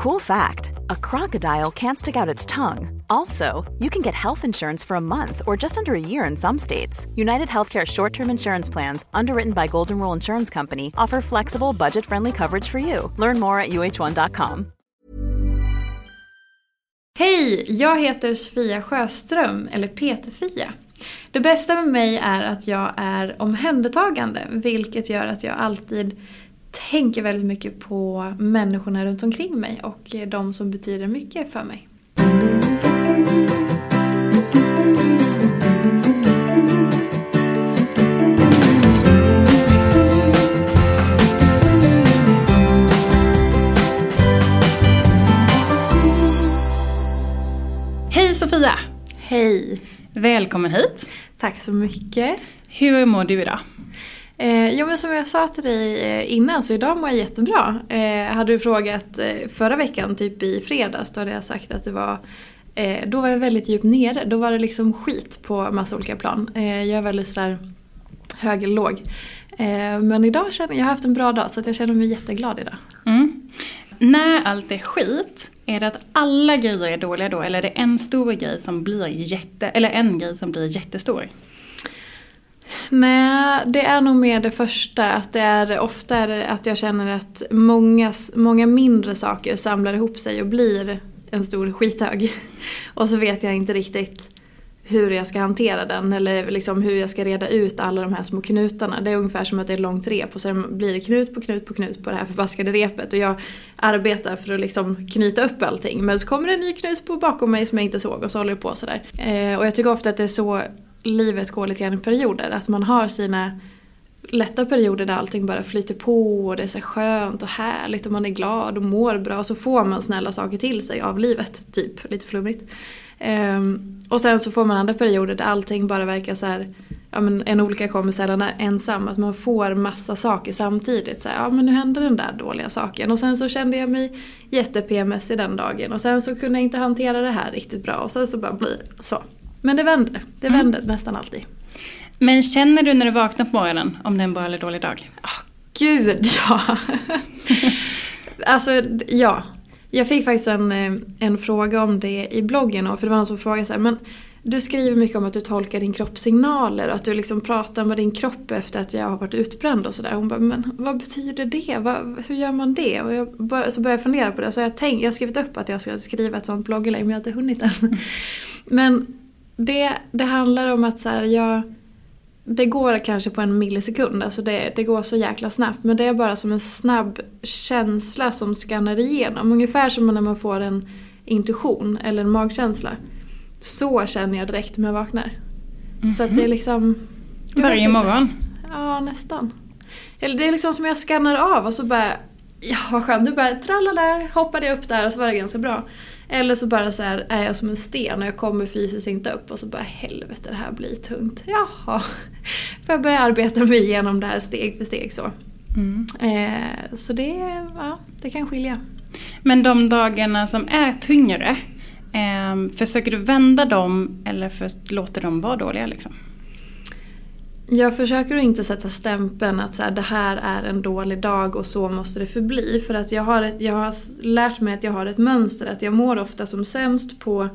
Cool fact a crocodile can't stick out its tongue. Also, you can get health insurance for a month or just under a year in some states. United Healthcare short term insurance plans, underwritten by Golden Rule Insurance Company, offer flexible, budget friendly coverage for you. Learn more at uh1.com. Hej! Jag heter Sofia Sjöström, eller Peter-Fia. Det bästa med mig är att jag är omhändertagande, vilket gör att jag alltid tänker väldigt mycket på människorna runt omkring mig och de som betyder mycket för mig. Hej Sofia! Hej! Välkommen hit! Tack så mycket. Hur mår du idag? Eh, jo men som jag sa till dig eh, innan så idag mår jag jättebra. Eh, hade du frågat eh, förra veckan, typ i fredags, då hade jag sagt att det var eh, då var jag väldigt djupt nere. Då var det liksom skit på massa olika plan. Eh, jag är väldigt sådär hög eller låg. Eh, men idag känner jag har haft en bra dag så att jag känner mig jätteglad idag. Mm. När allt är skit, är det att alla grejer är dåliga då eller är det en stor grej som blir jätte, eller en grej som blir jättestor? Nej, det är nog mer det första. Att det är ofta är det att jag känner att många, många mindre saker samlar ihop sig och blir en stor skithög. Och så vet jag inte riktigt hur jag ska hantera den eller liksom hur jag ska reda ut alla de här små knutarna. Det är ungefär som att det är ett långt rep och sen blir det knut på knut på knut på det här förbaskade repet och jag arbetar för att liksom knyta upp allting. Men så kommer det en ny knut på bakom mig som jag inte såg och så håller det på sådär. Eh, och jag tycker ofta att det är så livet går lite grann i perioder. Att man har sina lätta perioder där allting bara flyter på och det är så skönt och härligt och man är glad och mår bra och så får man snälla saker till sig av livet, typ. Lite flummigt. Um, och sen så får man andra perioder där allting bara verkar så här, ja men en olycka kommer sällan ensam, att man får massa saker samtidigt. Så här, ja men nu hände den där dåliga saken och sen så kände jag mig jätte-PMS i den dagen och sen så kunde jag inte hantera det här riktigt bra och sen så bara blir så. Men det vänder, det Mm. vänder nästan alltid. Men känner du när du vaknar på morgonen om det är en bra eller dålig dag? Gud ja! alltså ja. Jag fick faktiskt en, eh, en fråga om det i bloggen och för det var någon som frågade så här, men du skriver mycket om att du tolkar din kroppssignaler och att du liksom pratar med din kropp efter att jag har varit utbränd och sådär. Hon bara, men vad betyder det? Vad, hur gör man det? Och jag bör, så började jag fundera på det. Så jag, tänk, jag har skrivit upp att jag ska skriva ett sånt blogginlägg men jag har inte hunnit än. Men det, det handlar om att så här, jag det går kanske på en millisekund, alltså det, det går så jäkla snabbt. Men det är bara som en snabb känsla som skannar igenom. Ungefär som när man får en intuition eller en magkänsla. Så känner jag direkt när jag vaknar. Så att det är liksom... jag vet Varje morgon? Ja, nästan. Eller det är liksom som jag skannar av och så bara... Ja, vad skönt. Du bara tralala, hoppade jag upp där och så var det ganska bra. Eller så bara så här är jag som en sten och jag kommer fysiskt inte upp och så bara helvete det här blir tungt. Jaha. Får jag börja arbeta mig igenom det här steg för steg så. Mm. Eh, så det, ja, det kan skilja. Men de dagarna som är tyngre, eh, försöker du vända dem eller för, låter dem vara dåliga liksom? Jag försöker att inte sätta stämpeln att så här, det här är en dålig dag och så måste det förbli. För att jag har, ett, jag har lärt mig att jag har ett mönster. Att jag mår ofta som sämst på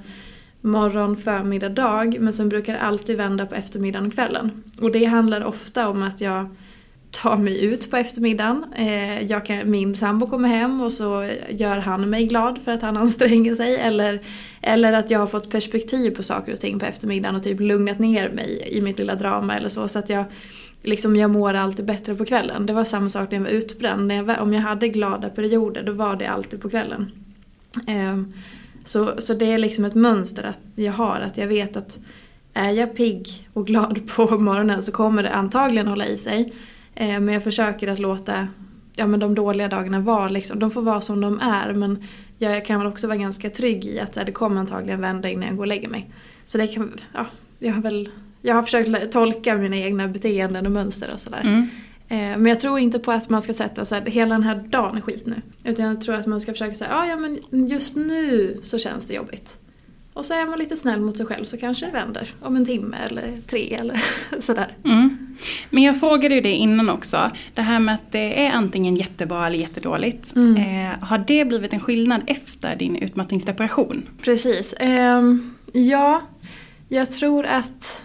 morgon, förmiddag, dag. Men sen brukar det alltid vända på eftermiddagen och kvällen. Och det handlar ofta om att jag tar mig ut på eftermiddagen. Eh, jag kan, min sambo kommer hem och så gör han mig glad för att han anstränger sig. Eller, eller att jag har fått perspektiv på saker och ting på eftermiddagen och typ lugnat ner mig i mitt lilla drama eller så. Så att jag, liksom, jag mår alltid bättre på kvällen. Det var samma sak när jag var utbränd. När jag, om jag hade glada perioder då var det alltid på kvällen. Ehm, så, så det är liksom ett mönster att jag har. Att jag vet att är jag pigg och glad på morgonen så kommer det antagligen hålla i sig. Eh, Men jag försöker att låta ja, men de dåliga dagarna vara liksom, de får vara som de är men jag kan väl också vara ganska trygg i att det kommer antagligen vända innan jag går och lägger mig. Så det kan, ja, jag har väl jag har försökt tolka mina egna beteenden och mönster och sådär. Mm. Eh, Men jag tror inte på att man ska sätta så här, hela den här dagen är skit nu. Utan jag tror att man ska försöka säga, ah, ja men just nu så känns det jobbigt. Och så är man lite snäll mot sig själv så kanske det vänder om en timme eller tre eller sådär. Mm. Men jag frågade ju det innan också. Det här med att det är antingen jättebra eller jättedåligt. Mm. Eh, har det blivit en skillnad efter din utmattningsdepression? Precis. Ehm, ja, jag tror att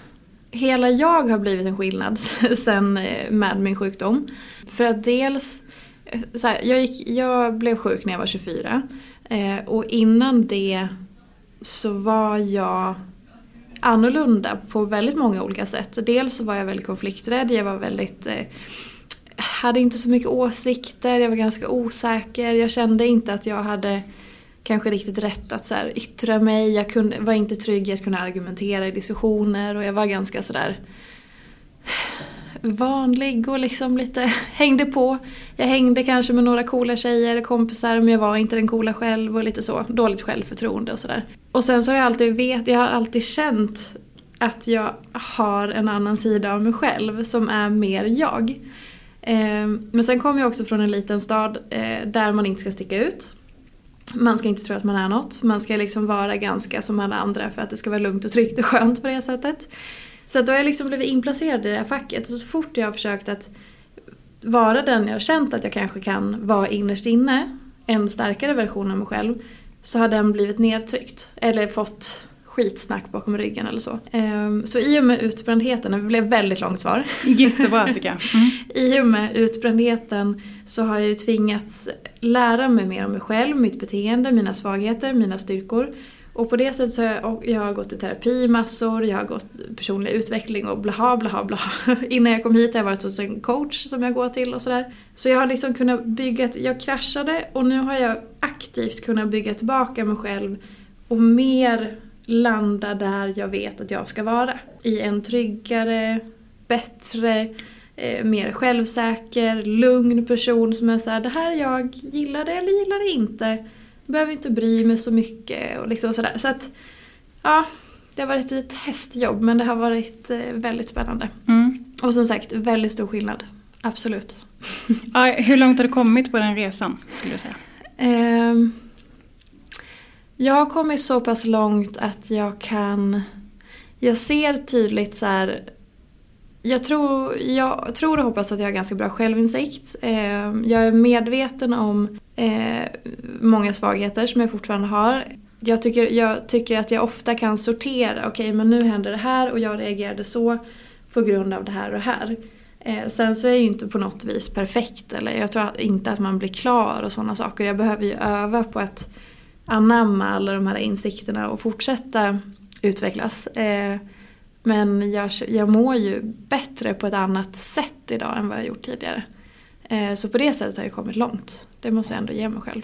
hela jag har blivit en skillnad sen eh, med min sjukdom. För att dels, eh, så här, jag, gick, jag blev sjuk när jag var 24. Eh, och innan det så var jag annorlunda på väldigt många olika sätt. Dels så var jag väldigt konflikträdd, jag var väldigt eh, hade inte så mycket åsikter, jag var ganska osäker. Jag kände inte att jag hade kanske riktigt rätt att så här, yttra mig. Jag kunde, var inte trygg i att kunna argumentera i diskussioner och jag var ganska sådär vanlig och liksom lite hängde på. Jag hängde kanske med några coola tjejer, kompisar, men jag var inte den coola själv och lite så. Dåligt självförtroende och sådär. Och sen så har jag alltid vet, jag har alltid känt att jag har en annan sida av mig själv som är mer jag. Ehm, men sen kommer jag också från en liten stad eh, där man inte ska sticka ut. Man ska inte tro att man är något. Man ska liksom vara ganska som alla andra för att det ska vara lugnt och tryggt och skönt på det sättet. Så att då har jag liksom blivit inplacerad i det här facket. Och så fort jag har försökt att vara den jag har känt att jag kanske kan vara innerst inne, en starkare version av mig själv, så har den blivit nedtryckt. Eller fått skitsnack bakom ryggen eller så. Ehm, Så i och med utbrändheten, det blev väldigt långt svar. Jättebra tycker jag. Mm. I och med utbrändheten så har jag ju tvingats lära mig mer om mig själv, mitt beteende, mina svagheter, mina styrkor. Och på det sättet så har jag, och jag har gått i terapi massor, jag har gått personlig utveckling och blaha blaha blaha. Innan jag kom hit har jag varit hos en coach som jag går till och sådär. Så jag har liksom kunnat bygga, jag kraschade och nu har jag aktivt kunnat bygga tillbaka mig själv och mer landa där jag vet att jag ska vara. I en tryggare, bättre, eh, mer självsäker, lugn person som är såhär, det här jag gillar det eller gillar det inte. Behöver inte bry mig så mycket och liksom sådär. Så att, ja, det har varit ett hästjobb men det har varit eh, väldigt spännande. Mm. Och som sagt, väldigt stor skillnad. Absolut. Ja, hur långt har du kommit på den resan skulle jag säga? Ehm, jag har kommit så pass långt att jag kan... Jag ser tydligt så här... Jag tror, jag tror och hoppas att jag har ganska bra självinsikt. Ehm, jag är medveten om eh, många svagheter som jag fortfarande har. Jag tycker, jag tycker att jag ofta kan sortera, okej men nu händer det här och jag reagerade så på grund av det här och det här. Eh, sen så är jag ju inte på något vis perfekt eller jag tror inte att man blir klar och sådana saker. Jag behöver ju öva på att anamma alla de här insikterna och fortsätta utvecklas. Eh, men jag, jag mår ju bättre på ett annat sätt idag än vad jag gjort tidigare. Eh, så på det sättet har jag kommit långt. Det måste jag ändå ge mig själv.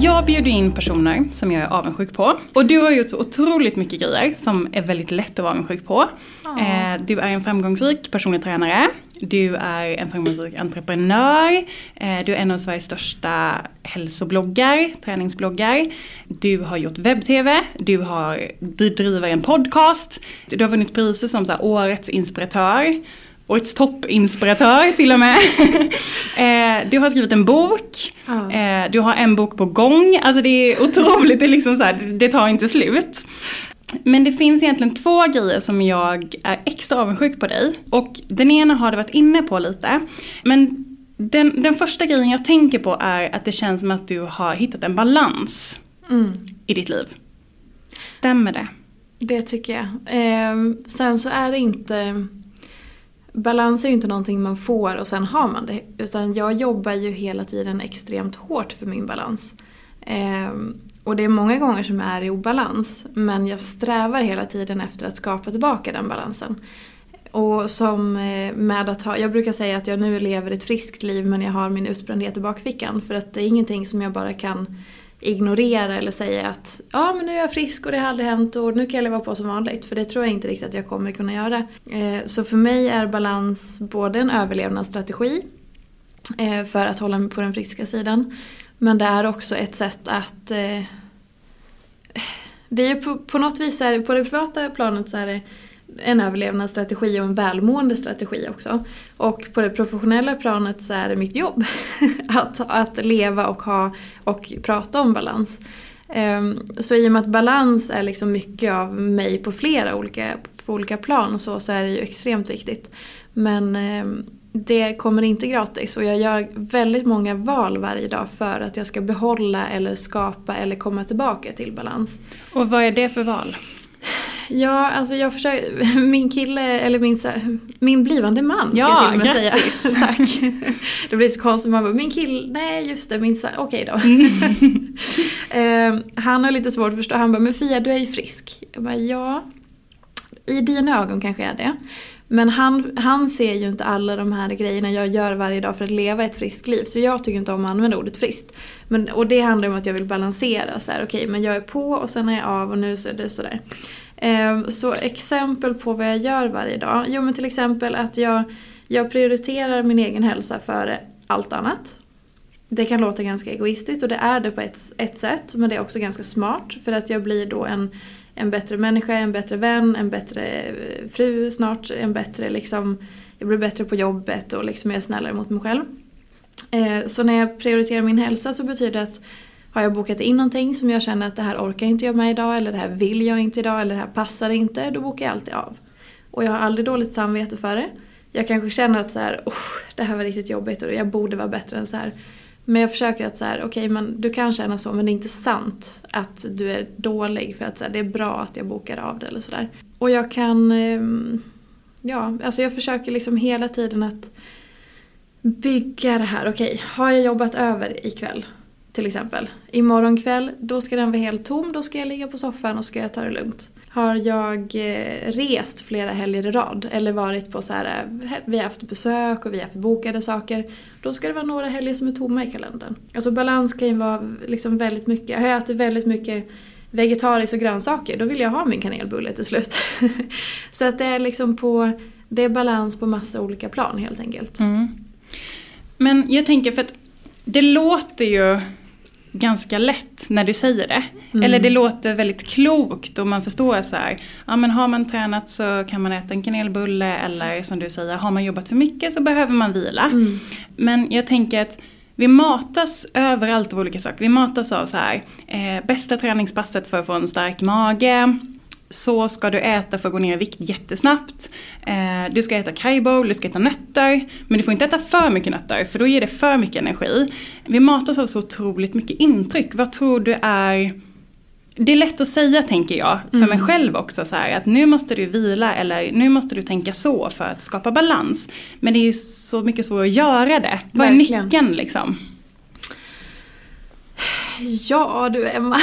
Jag bjuder in personer som jag är avundsjuk på. Och du har gjort så otroligt mycket grejer som är väldigt lätt att vara avundsjuk på. Eh, du är en framgångsrik personlig tränare. Du är en framgångsrik entreprenör. Eh, du är en av Sveriges största hälsobloggar, träningsbloggar. Du har gjort webb-tv. Du, har, du driver en podcast. Du har vunnit priser som så här, årets inspiratör. Årets toppinspiratör till och med. eh, du har skrivit en bok. Ja. Eh, du har en bok på gång. Alltså det är otroligt, det, är liksom så här, det tar inte slut. Men det finns egentligen två grejer som jag är extra avundsjuk på dig. Och den ena har du varit inne på lite. Men den, den första grejen jag tänker på är att det känns som att du har hittat en balans Mm. i ditt liv. Stämmer det? Det tycker jag. Eh, sen så är det inte... Balans är ju inte någonting man får och sen har man det. Utan jag jobbar ju hela tiden extremt hårt för min balans. Eh, och det är många gånger som jag är i obalans. Men jag strävar hela tiden efter att skapa tillbaka den balansen. Och som eh, med att ha, jag brukar säga att jag nu lever ett friskt liv men jag har min utbrändhet i bakfickan. För att det är ingenting som jag bara kan ignorera eller säga att ja men nu är jag frisk och det har aldrig hänt och nu kan jag leva på som vanligt. För det tror jag inte riktigt att jag kommer kunna göra. Eh, så för mig är balans både en överlevnadsstrategi eh, för att hålla mig på den friska sidan. Men det är också ett sätt att eh, det är ju på, på något vis är det, på det privata planet så är det en överlevnadsstrategi och en välmående strategi också. Och på det professionella planet så är det mitt jobb. att, att leva och ha och prata om balans. Ehm, så i och med att balans är liksom mycket av mig på flera olika, på olika plan och så, så är det ju extremt viktigt. Men ehm, det kommer inte gratis och jag gör väldigt många val varje dag för att jag ska behålla eller skapa eller komma tillbaka till balans. Och vad är det för val? Ja, alltså jag försöker, min kille, eller min, min blivande man ska ja, jag till och med grattis. säga. Tack. Det blir så konstigt, man bara, min kille, nej just det, min okej okay då. Mm. uh, han har lite svårt att förstå, han bara, men Fia du är ju frisk. Jag bara, ja, i dina ögon kanske jag är det. Men han, han ser ju inte alla de här grejerna jag gör varje dag för att leva ett friskt liv. Så jag tycker inte om att använda ordet friskt. Men, och det handlar om att jag vill balansera. Så här, okej, okay, men jag är på och sen är jag av och nu så är det sådär. Ehm, så exempel på vad jag gör varje dag. Jo men till exempel att jag, jag prioriterar min egen hälsa före allt annat. Det kan låta ganska egoistiskt och det är det på ett, ett sätt men det är också ganska smart för att jag blir då en, en bättre människa, en bättre vän, en bättre eh, fru snart, en bättre liksom, jag blir bättre på jobbet och liksom är snällare mot mig själv. Ehm, så när jag prioriterar min hälsa så betyder det att har jag bokat in någonting som jag känner att det här orkar inte jag med idag eller det här vill jag inte idag eller det här passar inte, då bokar jag alltid av. Och jag har aldrig dåligt samvete för det. Jag kanske känner att så här, det här var riktigt jobbigt och jag borde vara bättre än så här. Men jag försöker att så här, okej okay, men du kan känna så men det är inte sant att du är dålig för att så här, det är bra att jag bokar av det eller sådär. Och jag kan, ehm, ja alltså jag försöker liksom hela tiden att bygga det här, okej okay, har jag jobbat över ikväll? Till exempel. Imorgon kväll, då ska den vara helt tom, då ska jag ligga på soffan och ska jag ta det lugnt. Har jag eh, rest flera helger i rad eller varit på så här, eh, vi har haft besök och vi har haft bokade saker, då ska det vara några helger som är tomma i kalendern. Alltså balans kan ju vara liksom väldigt mycket, har jag ätit väldigt mycket vegetariskt och grönsaker, då vill jag ha min kanelbulle till slut. så att det är liksom på, det är balans på massa olika plan helt enkelt. Mm. Men jag tänker för att det låter ju ganska lätt när du säger det. Mm. Eller det låter väldigt klokt och man förstår så här, ja men har man tränat så kan man äta en kanelbulle eller som du säger, har man jobbat för mycket så behöver man vila. Mm. Men jag tänker att vi matas överallt av olika saker. Vi matas av så här, eh, bästa träningspasset för att få en stark mage så ska du äta för att gå ner i vikt jättesnabbt. Eh, du ska äta kajbowl, du ska äta nötter. Men du får inte äta för mycket nötter för då ger det för mycket energi. Vi matas av så otroligt mycket intryck. Vad tror du är det är lätt att säga tänker jag, för mm. mig själv också så här, att nu måste du vila eller nu måste du tänka så för att skapa balans. Men det är ju så mycket svårare att göra det. Vad är nyckeln liksom? Ja du Emma.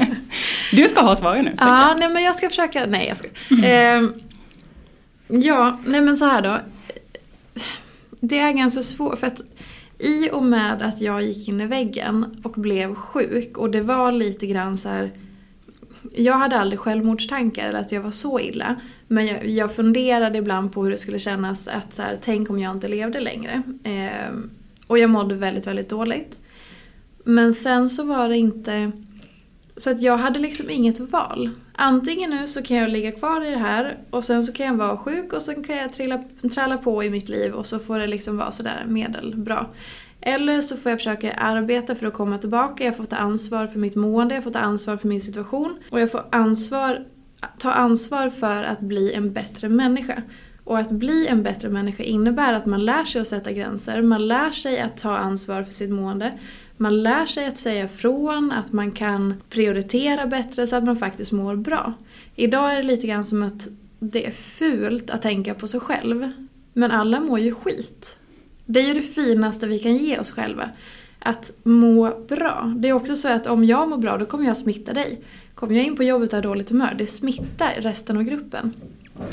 du ska ha svaren nu. Ja, nej men jag ska försöka, nej jag ska. Mm. Eh, ja, nej men så här då. Det är ganska svårt för att i och med att jag gick in i väggen och blev sjuk och det var lite grann så här, Jag hade aldrig självmordstankar eller att jag var så illa. Men jag, jag funderade ibland på hur det skulle kännas att så här, tänk om jag inte levde längre. Eh, och jag mådde väldigt, väldigt dåligt. Men sen så var det inte... Så att jag hade liksom inget val. Antingen nu så kan jag ligga kvar i det här och sen så kan jag vara sjuk och sen kan jag trilla, tralla på i mitt liv och så får det liksom vara sådär medelbra. Eller så får jag försöka arbeta för att komma tillbaka, jag får ta ansvar för mitt mående, jag får ta ansvar för min situation och jag får ansvar, ta ansvar för att bli en bättre människa. Och att bli en bättre människa innebär att man lär sig att sätta gränser, man lär sig att ta ansvar för sitt mående, man lär sig att säga från, att man kan prioritera bättre så att man faktiskt mår bra. Idag är det lite grann som att det är fult att tänka på sig själv. Men alla mår ju skit. Det är ju det finaste vi kan ge oss själva. Att må bra. Det är också så att om jag mår bra då kommer jag smitta dig. Kommer jag in på jobbet och har dåligt humör, det smittar resten av gruppen.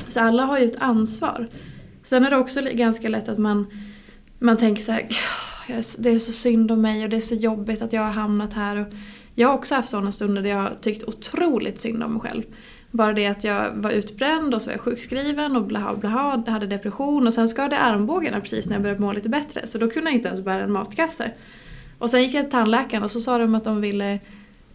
Så alla har ju ett ansvar. Sen är det också ganska lätt att man, man tänker så här det är så synd om mig och det är så jobbigt att jag har hamnat här. Och jag har också haft sådana stunder där jag har tyckt otroligt synd om mig själv. Bara det att jag var utbränd och så var jag sjukskriven och blaha blaha, hade depression och sen skadade armbågarna precis när jag började må lite bättre så då kunde jag inte ens bära en matkasse. Och sen gick jag till tandläkaren och så sa de att de ville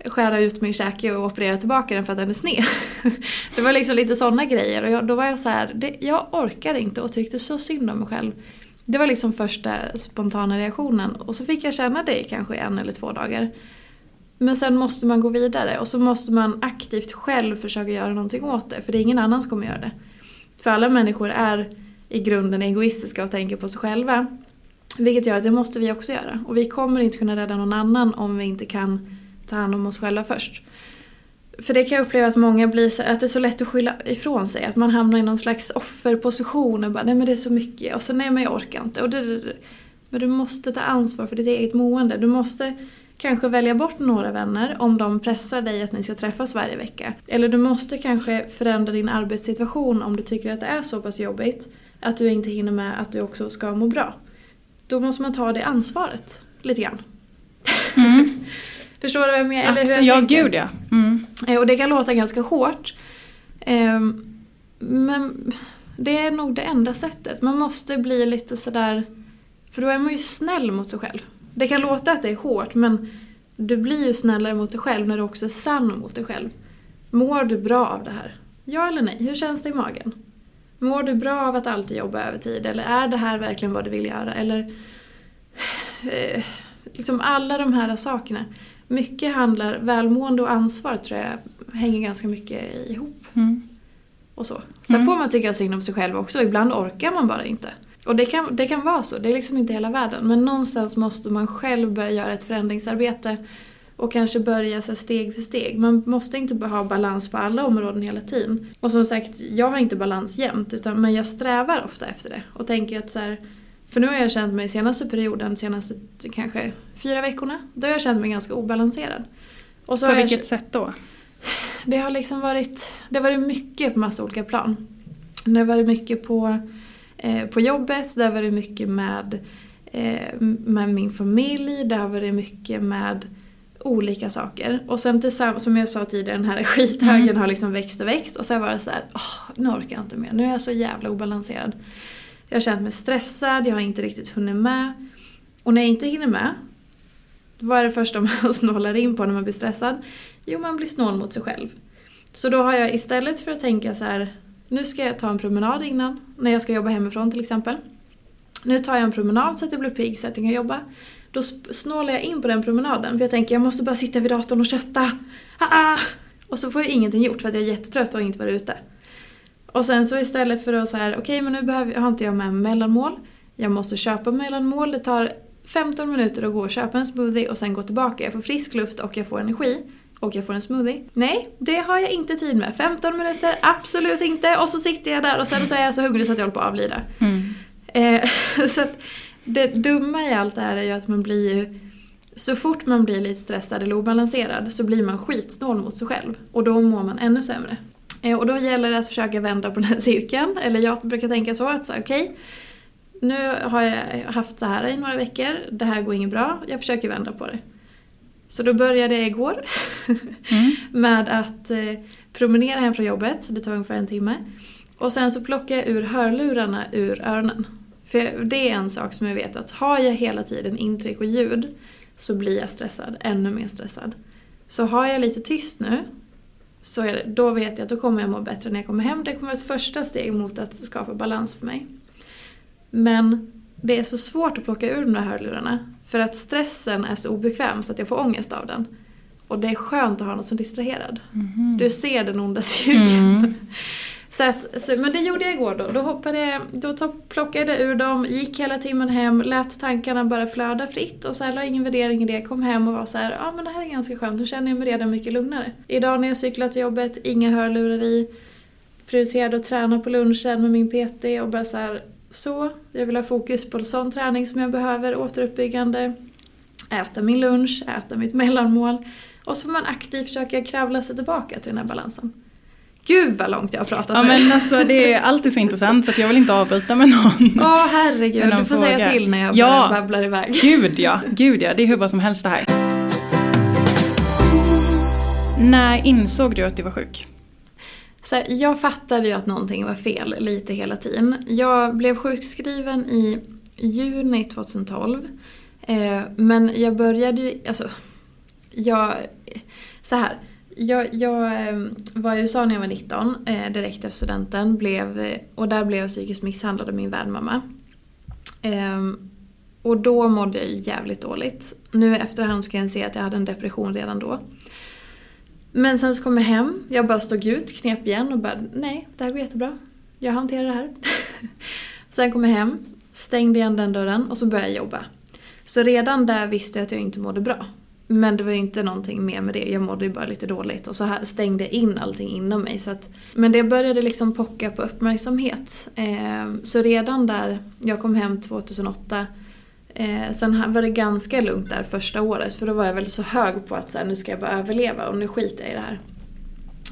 skära ut min käke och operera tillbaka den för att den är sned. det var liksom lite sådana grejer och jag, då var jag så här, det, jag orkade inte och tyckte så synd om mig själv. Det var liksom första spontana reaktionen och så fick jag känna det i kanske en eller två dagar. Men sen måste man gå vidare och så måste man aktivt själv försöka göra någonting åt det för det är ingen annan som kommer göra det. För alla människor är i grunden egoistiska och tänker på sig själva. Vilket gör att det måste vi också göra. Och vi kommer inte kunna rädda någon annan om vi inte kan ta hand om oss själva först. För det kan jag uppleva att många blir så att det är så lätt att skylla ifrån sig. Att man hamnar i någon slags offerposition och bara nej men det är så mycket och så nej men jag orkar inte. Och det, men du måste ta ansvar för ditt eget mående. Du måste kanske välja bort några vänner om de pressar dig att ni ska träffas varje vecka. Eller du måste kanske förändra din arbetssituation om du tycker att det är så pass jobbigt att du inte hinner med att du också ska må bra. Då måste man ta det ansvaret lite grann. Mm. Förstår du vad jag menar? Eller hur jag ja, tänker? gud ja. Mm. Eh, Och det kan låta ganska hårt. Ehm, Men det är nog det enda sättet. Man måste bli lite sådär... För då är man ju snäll mot sig själv. Det kan låta att det är hårt men du blir ju snällare mot dig själv när du också är sann mot dig själv. Mår du bra av det här? Ja eller nej? Hur känns det i magen? Mår du bra av att alltid jobba övertid? Eller är det här verkligen vad du vill göra? Eller... Eh, liksom alla de här sakerna. Mycket handlar, välmående och ansvar tror jag hänger ganska mycket ihop. Mm. Och så. Sen Mm. får man tycka synd om sig själv också, ibland orkar man bara inte. Och det kan, det kan vara så, det är liksom inte hela världen. Men någonstans måste man själv börja göra ett förändringsarbete och kanske börja så steg för steg. Man måste inte ha balans på alla områden hela tiden. Och som sagt, jag har inte balans jämt, utan, men jag strävar ofta efter det. Och tänker att så här, för nu har jag känt mig senaste perioden, senaste kanske fyra veckorna, då har jag känt mig ganska obalanserad. Och så På jag, vilket sätt då? det har liksom varit, det har varit mycket på massa olika plan. Det har varit mycket på, eh, på jobbet, det har varit mycket med, eh, med min familj, det har varit mycket med olika saker. Och sen tillsammans, som jag sa tidigare, den här skithögen Mm. har liksom växt och växt och så har jag varit så här, åh, nu orkar jag inte mer, nu är jag så jävla obalanserad. Jag har känt mig stressad, jag har inte riktigt hunnit med. Och när jag inte hinner med, vad är det första man snålar in på när man blir stressad? Jo, man blir snål mot sig själv. Så då har jag istället för att tänka så här, nu ska jag ta en promenad innan, när jag ska jobba hemifrån till exempel. Nu tar jag en promenad så att jag blir pigg så att jag kan jobba. Då snålar jag in på den promenaden för jag tänker jag måste bara sitta vid datorn och kötta. Ha -ha! Och så får jag ingenting gjort för att jag är jättetrött och inte varit ute. Och sen så istället för att så här, okej men nu behöver, har inte jag med mellanmål. Jag måste köpa mellanmål. Det tar 15 minuter att gå och köpa en smoothie och sen gå tillbaka. Jag får frisk luft och jag får energi. Och jag får en smoothie. Nej, det har jag inte tid med. 15 minuter, absolut inte. Och så sitter jag där och sen så är jag så hungrig så att jag håller på att avlida. Mm. Eh, så att det dumma i allt det här är ju att man blir ju så fort man blir lite stressad eller obalanserad så blir man skitsnål mot sig själv och då mår man ännu sämre. Eh, och då gäller det att försöka vända på den här cirkeln, eller jag brukar tänka så att så okej nu har jag haft så här i några veckor, det här går inget bra, jag försöker vända på det. Så då började jag igår Mm. med att eh, promenera hem från jobbet, det tar ungefär en timme. Och sen så plockar jag ur hörlurarna ur öronen. För det är en sak som jag vet att har jag hela tiden intryck och ljud så blir jag stressad, ännu mer stressad. Så har jag lite tyst nu så det, då vet jag att då kommer jag må bättre när jag kommer hem. Det kommer vara ett första steg mot att skapa balans för mig. Men det är så svårt att plocka ur de där hörlurarna för att stressen är så obekväm så att jag får ångest av den. Och det är skönt att ha något som distraherad. Du ser den onda cirkeln. Mm. Så att, så, men det gjorde jag igår då. Då, hoppade då plockade jag ur dem, gick hela timmen hem, lät tankarna bara flöda fritt och så här, la ingen värdering i det. Kom hem och var så här, ja ah, men det här är ganska skönt, nu känner jag mig redan mycket lugnare. Idag när jag cyklat till jobbet, inga hörlurar i. Prioriterade att träna på lunchen med min PT och bara så här, så, jag vill ha fokus på sån träning som jag behöver, återuppbyggande. Äta min lunch, äta mitt mellanmål. Och så får man aktivt försöka kravla sig tillbaka till den här balansen. Gud vad långt jag har pratat Ja nu. men alltså det är alltid så intressant så jag vill inte avbryta med någon. Åh herregud, med någon du får säga fråga. till när jag Ja. babblar iväg. Gud ja, gud ja, det är hur bra som helst det här. När insåg du att du var sjuk? Så här, jag fattade ju att någonting var fel lite hela tiden. Jag blev sjukskriven i juni 2012. Eh, men jag började ju, alltså, jag, så här. Jag, jag ehm, var i USA när jag var 19, eh, direkt efter studenten. Blev, och där blev jag psykiskt misshandlad av min värdmamma. Ehm, och då mådde jag jävligt dåligt. Nu i efterhand ska jag se att jag hade en depression redan då. Men sen så kom jag hem, jag bara stod ut, knep igen och bara nej, det här går jättebra. Jag hanterar det här. sen kom jag hem, stängde igen den dörren och så började jag jobba. Så redan där visste jag att jag inte mådde bra. Men det var ju inte någonting mer med det, jag mådde ju bara lite dåligt. Och så här stängde jag in allting inom mig. Så att, men det började liksom pocka på uppmärksamhet. Eh, så redan där, jag kom hem 2008 Eh, sen var det ganska lugnt där första året för då var jag väl så hög på att så här, nu ska jag bara överleva och nu skiter jag i det här.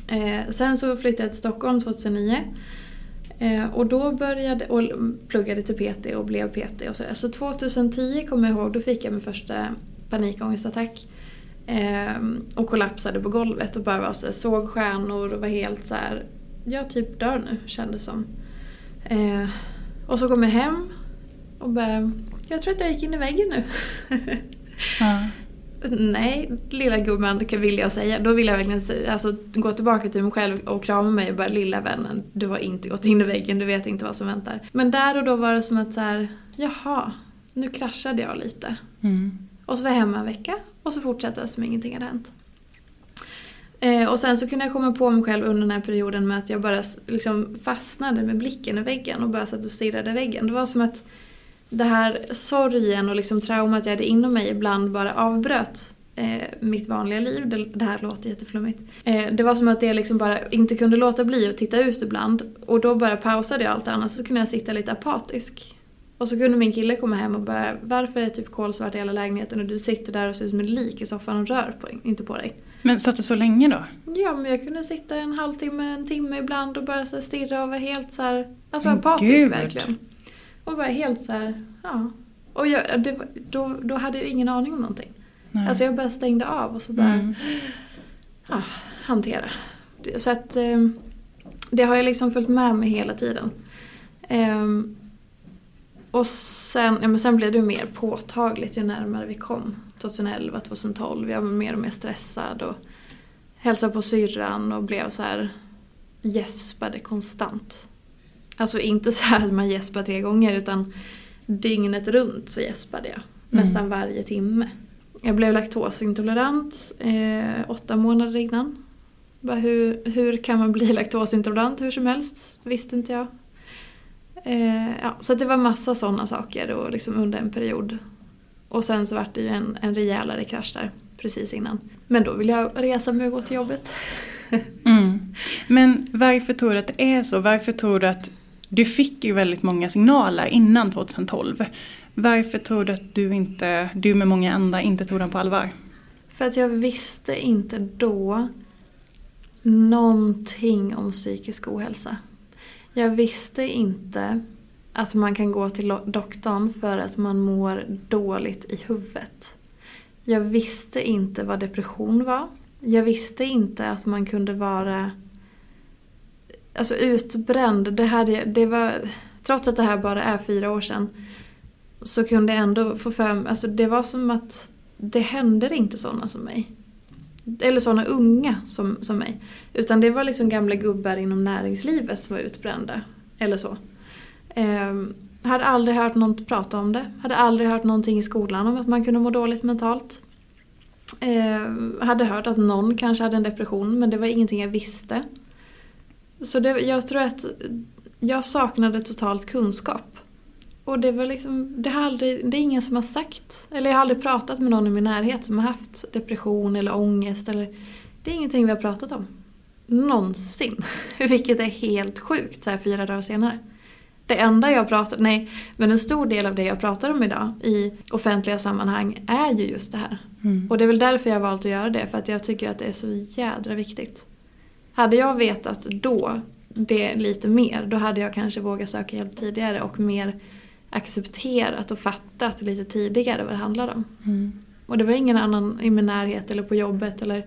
Eh, sen så flyttade jag till Stockholm 2009. Eh, och då började, och pluggade till PT och blev PT och sådär. Så 2010 kommer jag ihåg, då fick jag min första panikångestattack. Eh, och kollapsade på golvet och bara var så här, såg stjärnor och var helt så här, jag typ dör nu kändes som. Eh, och så kom jag hem och bara jag tror att jag gick in i väggen nu. Ja. Nej, lilla gumman vill jag säga. Då vill jag verkligen säga, alltså, gå tillbaka till mig själv och krama mig och bara lilla vännen, du har inte gått in i väggen, du vet inte vad som väntar. Men där och då var det som att så här, jaha, nu kraschade jag lite. Mm. Och så var jag hemma en vecka och så fortsatte jag som ingenting hade hänt. Eh, och sen så kunde jag komma på mig själv under den här perioden med att jag bara liksom fastnade med blicken i väggen och bara satt och stirrade i väggen. Det var som att det här sorgen och liksom traumat jag hade inom mig ibland bara avbröt eh, mitt vanliga liv. Det, det här låter jätteflummigt. Eh, det var som att jag liksom bara inte kunde låta bli att titta ut ibland. Och då bara pausade jag allt annat så kunde jag sitta lite apatisk. Och så kunde min kille komma hem och bara Varför är det typ kolsvart i hela lägenheten och du sitter där och ser ut som ett lik i soffan och rör på, inte på dig? Men satt du så länge då? Ja, men jag kunde sitta en halvtimme, en timme ibland och bara så stirra och vara helt så här, alltså apatisk Gud. verkligen. Och var helt så här, ja. Och jag, det, då, då hade jag ingen aning om någonting. Nej. Alltså jag bara stängde av och så bara mm. ja, hantera. Så att eh, det har jag liksom följt med mig hela tiden. Um, och sen, ja, men sen blev det mer påtagligt ju närmare vi kom. 2011, 2012. Jag var mer och mer stressad och hälsade på syrran och blev så här gäspade konstant. Alltså inte så här att man gäspar tre gånger utan dygnet runt så gäspade jag. Mm. Nästan varje timme. Jag blev laktosintolerant eh, åtta månader innan. Bara hur, hur kan man bli laktosintolerant hur som helst? Visste inte jag. Eh, ja, så det var massa sådana saker och liksom under en period. Och sen så vart det ju en, en rejälare krasch där precis innan. Men då ville jag resa mig och gå till jobbet. mm. Men varför tror du att det är så? Varför tror du att du fick ju väldigt många signaler innan 2012. Varför tror du att du, inte, du med många andra inte tog den på allvar? För att jag visste inte då någonting om psykisk ohälsa. Jag visste inte att man kan gå till doktorn för att man mår dåligt i huvudet. Jag visste inte vad depression var. Jag visste inte att man kunde vara alltså utbränd. Det, hade, det var, trots att det här bara är fyra år sedan så kunde jag ändå få för mig, alltså det var som att det händer inte sådana som mig. Eller sådana unga som, som mig. Utan det var liksom gamla gubbar inom näringslivet som var utbrända. Eller så. Eh, hade aldrig hört någon prata om det. Hade aldrig hört någonting i skolan om att man kunde må dåligt mentalt. Eh, hade hört att någon kanske hade en depression men det var ingenting jag visste. Så det, jag tror att jag saknade totalt kunskap. Och det var liksom, det, har aldrig, det är ingen som har sagt, eller jag har aldrig pratat med någon i min närhet som har haft depression eller ångest eller Det är ingenting vi har pratat om. Någonsin. Vilket är helt sjukt så här fyra dagar senare. Det enda jag pratar, nej, men en stor del av det jag pratar om idag i offentliga sammanhang är ju just det här. Mm. Och det är väl därför jag har valt att göra det, för att jag tycker att det är så jädra viktigt. Hade jag vetat då det lite mer, då hade jag kanske vågat söka hjälp tidigare och mer accepterat och fattat lite tidigare vad det handlade om. Mm. Och det var ingen annan i min närhet eller på jobbet eller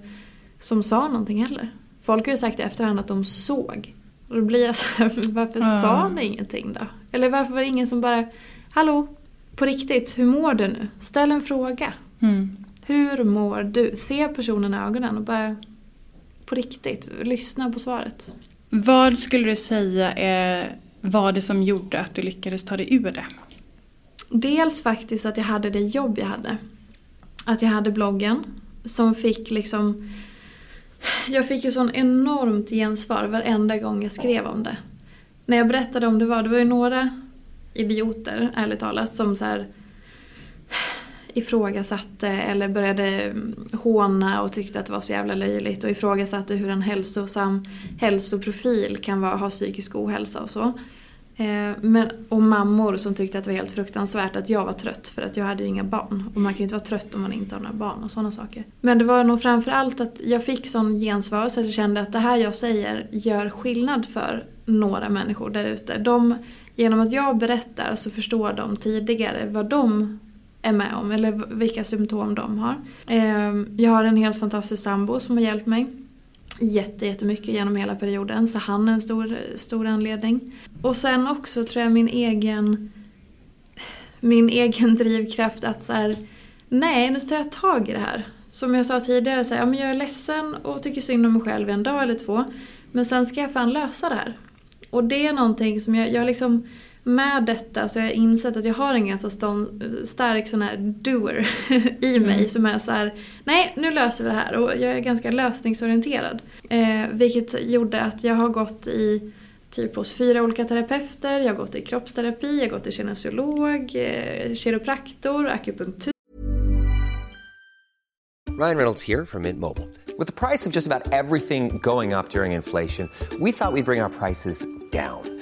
som sa någonting heller. Folk har ju sagt i efterhand att de såg. Och då blir jag så här, varför mm. sa ni ingenting då? Eller varför var det ingen som bara, hallå, på riktigt, hur mår du nu? Ställ en fråga. Mm. Hur mår du? Se personen i ögonen och bara på riktigt, lyssna på svaret. Vad skulle du säga är, var det som gjorde att du lyckades ta dig ur det? Dels faktiskt att jag hade det jobb jag hade. Att jag hade bloggen som fick liksom... Jag fick ju sån enormt gensvar varenda gång jag skrev om det. När jag berättade om det var, det var ju några idioter, ärligt talat, som så här ifrågasatte eller började mm, håna och tyckte att det var så jävla löjligt och ifrågasatte hur en hälsosam hälsoprofil kan vara, ha psykisk ohälsa och så. Eh, men, och mammor som tyckte att det var helt fruktansvärt att jag var trött för att jag hade ju inga barn. Och man kan ju inte vara trött om man inte har några barn och sådana saker. Men det var nog framförallt att jag fick sån gensvar så att jag kände att det här jag säger gör skillnad för några människor där ute. Genom att jag berättar så förstår de tidigare vad de är med om eller vilka symptom de har. Eh, jag har en helt fantastisk sambo som har hjälpt mig jätte, jättemycket genom hela perioden så han är en stor, stor anledning. Och sen också tror jag min egen min egen drivkraft att så här, nej nu tar jag tag i det här. Som jag sa tidigare, så här, ja, men jag är ledsen och tycker synd om mig själv en dag eller två. Men sen ska jag fan lösa det här. Och det är någonting som jag, jag liksom med detta så har jag insett att jag har en ganska stånd, stark sån här doer i mig mm. som är så här, nej nu löser vi det här och jag är ganska lösningsorienterad. Eh, vilket gjorde att jag har gått i typ hos fyra olika terapeuter, jag har gått i kroppsterapi, jag har gått i kinesiolog, eh, kiropraktor, akupunktur. Ryan Reynolds här från Mint Mobile. Med priset på nästan allt som går upp under inflationen, trodde vi att vi skulle bring våra priser down.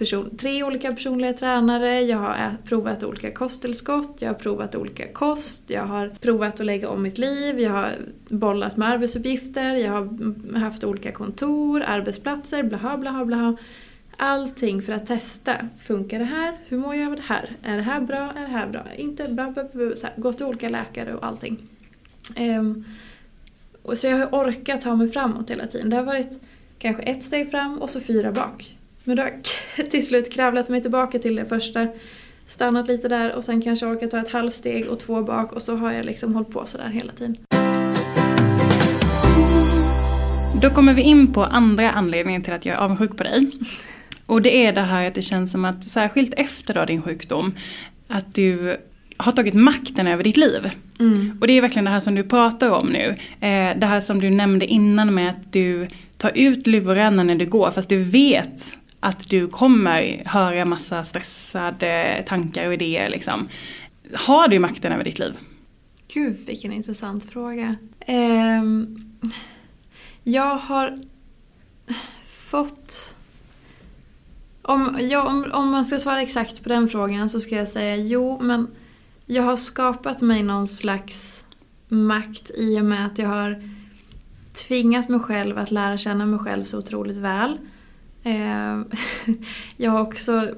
Person, tre olika personliga tränare, jag har provat olika kosttillskott, jag har provat olika kost, jag har provat att lägga om mitt liv, jag har bollat med arbetsuppgifter, jag har haft olika kontor, arbetsplatser, blaha blaha blaha. Allting för att testa. Funkar det här? Hur mår jag av det här? Är det här bra? Är det här bra? Inte bra, bra, bra så här, Gått till olika läkare och allting. Um, och så jag har orkat ta mig framåt hela tiden. Det har varit kanske ett steg fram och så fyra bak. Men då har jag till slut kravlat mig tillbaka till det första. Stannat lite där och sen kanske orkat ta ett halvsteg och två bak och så har jag liksom hållit på sådär hela tiden. Då kommer vi in på andra anledningen till att jag är avundsjuk på dig. Och det är det här att det känns som att särskilt efter då din sjukdom att du har tagit makten över ditt liv. Mm. Och det är verkligen det här som du pratar om nu. Eh, det här som du nämnde innan med att du tar ut luren när du går fast du vet att du kommer höra massa stressade tankar och idéer liksom. Har du makten över ditt liv? Gud vilken intressant fråga. Eh, jag har fått... Om, ja, om, om man ska svara exakt på den frågan så ska jag säga jo, men jag har skapat mig någon slags makt i och med att jag har tvingat mig själv att lära känna mig själv så otroligt väl. Eh, jag har också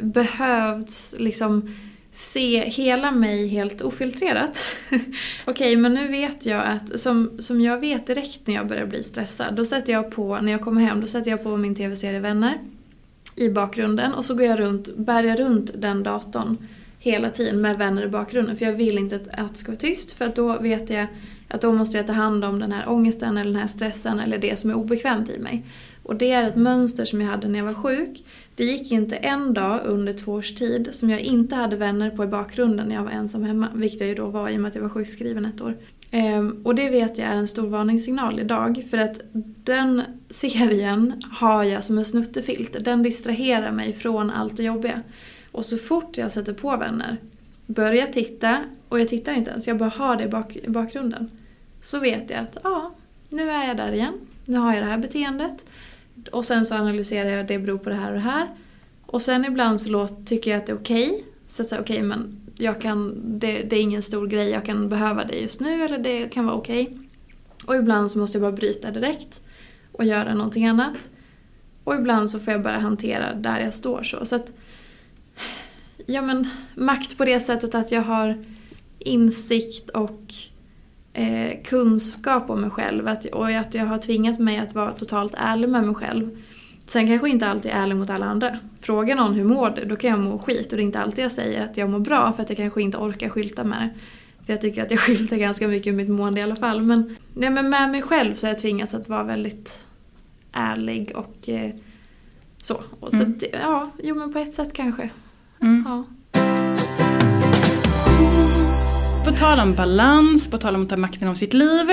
behövt liksom se hela mig helt ofiltrerat. Okej, okay, men nu vet jag att, som, som jag vet direkt när jag börjar bli stressad, då sätter jag på, när jag kommer hem, då sätter jag på min tv-serie Vänner i bakgrunden och så går jag runt, bär jag runt den datorn hela tiden med vänner i bakgrunden för jag vill inte att, att det ska vara tyst för att då vet jag att då måste jag ta hand om den här ångesten eller den här stressen eller det som är obekvämt i mig. Och det är ett mönster som jag hade när jag var sjuk. Det gick inte en dag under två års tid som jag inte hade vänner på i bakgrunden när jag var ensam hemma. Vilket jag ju då var i och med att jag var sjukskriven ett år. Ehm, och det vet jag är en stor varningssignal idag. För att den serien har jag som en snuttefilt. Den distraherar mig från allt det jobbiga. Och så fort jag sätter på vänner, börjar titta och jag tittar inte ens, jag bara har det i bak, i bakgrunden. Så vet jag att ja, nu är jag där igen. Nu har jag det här beteendet. Och sen så analyserar jag det beror på det här och det här. Och sen ibland så låt, tycker jag att det är okej. Okay. Så att säga okej okay, men jag kan, det, det, är ingen stor grej, jag kan behöva det just nu eller det kan vara okej. Okay. Och ibland så måste jag bara bryta direkt och göra någonting annat. Och ibland så får jag bara hantera där jag står så. så att, ja men makt på det sättet att jag har insikt och eh, kunskap om mig själv att, och att jag har tvingat mig att vara totalt ärlig med mig själv. Sen kanske inte alltid är ärlig mot alla andra. Fråga någon hur mår du? Då kan jag må skit och det är inte alltid jag säger att jag mår bra för att jag kanske inte orkar skylta med det. För jag tycker att jag skyltar ganska mycket med mitt mående i alla fall. Men, nej, men med mig själv så har jag tvingats att vara väldigt ärlig och eh, så. Och så mm. ja, jo men på ett sätt kanske. Mm. Ja. På tal om balans, på tal om att ta makten av sitt liv,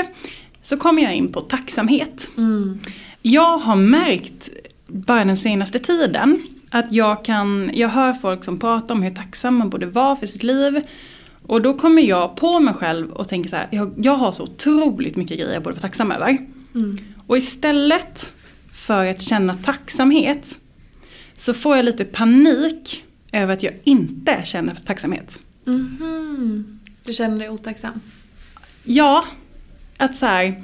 så kommer jag in på tacksamhet. Mm. Jag har märkt bara den senaste tiden att jag kan, jag hör folk som pratar om hur tacksam man borde vara för sitt liv. Och då kommer jag på mig själv och tänker så här, jag, jag har så otroligt mycket grejer jag borde vara tacksam över. Mm. Och istället för att känna tacksamhet så får jag lite panik över att jag inte känner tacksamhet. Mm -hmm. Du känner dig otacksam? Ja, att så här,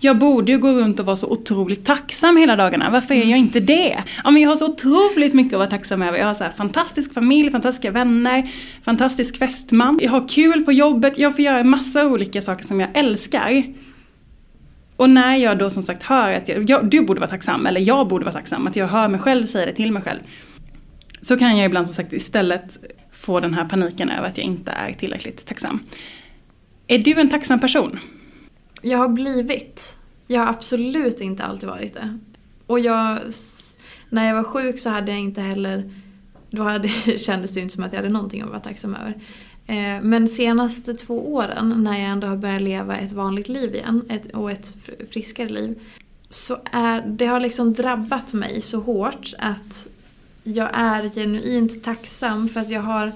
jag borde ju gå runt och vara så otroligt tacksam hela dagarna. Varför är jag inte det? Ja, men jag har så otroligt mycket att vara tacksam över. Jag har så här fantastisk familj, fantastiska vänner, fantastisk fästman. Jag har kul på jobbet, jag får göra massa olika saker som jag älskar. Och när jag då som sagt hör att jag, jag, du borde vara tacksam, eller jag borde vara tacksam, att jag hör mig själv säga det till mig själv. Så kan jag ibland som sagt istället få den här paniken över att jag inte är tillräckligt tacksam. Är du en tacksam person? Jag har blivit. Jag har absolut inte alltid varit det. Och jag, när jag var sjuk så hade jag inte heller, då hade, kändes det ju inte som att jag hade någonting att vara tacksam över. Eh, men senaste två åren när jag ändå har börjat leva ett vanligt liv igen ett, och ett friskare liv så är det har liksom drabbat mig så hårt att jag är genuint tacksam för att jag har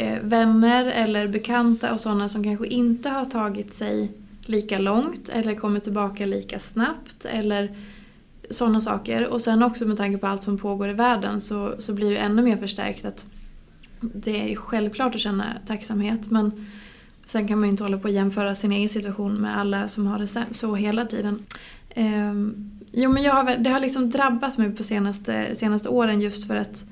eh, vänner eller bekanta och sådana som kanske inte har tagit sig lika långt eller kommit tillbaka lika snabbt eller sådana saker. Och sen också med tanke på allt som pågår i världen så, så blir det ännu mer förstärkt att det är självklart att känna tacksamhet men sen kan man ju inte hålla på att jämföra sin egen situation med alla som har det så hela tiden. Um, jo men jag har, det har liksom drabbat mig på senaste, senaste åren just för att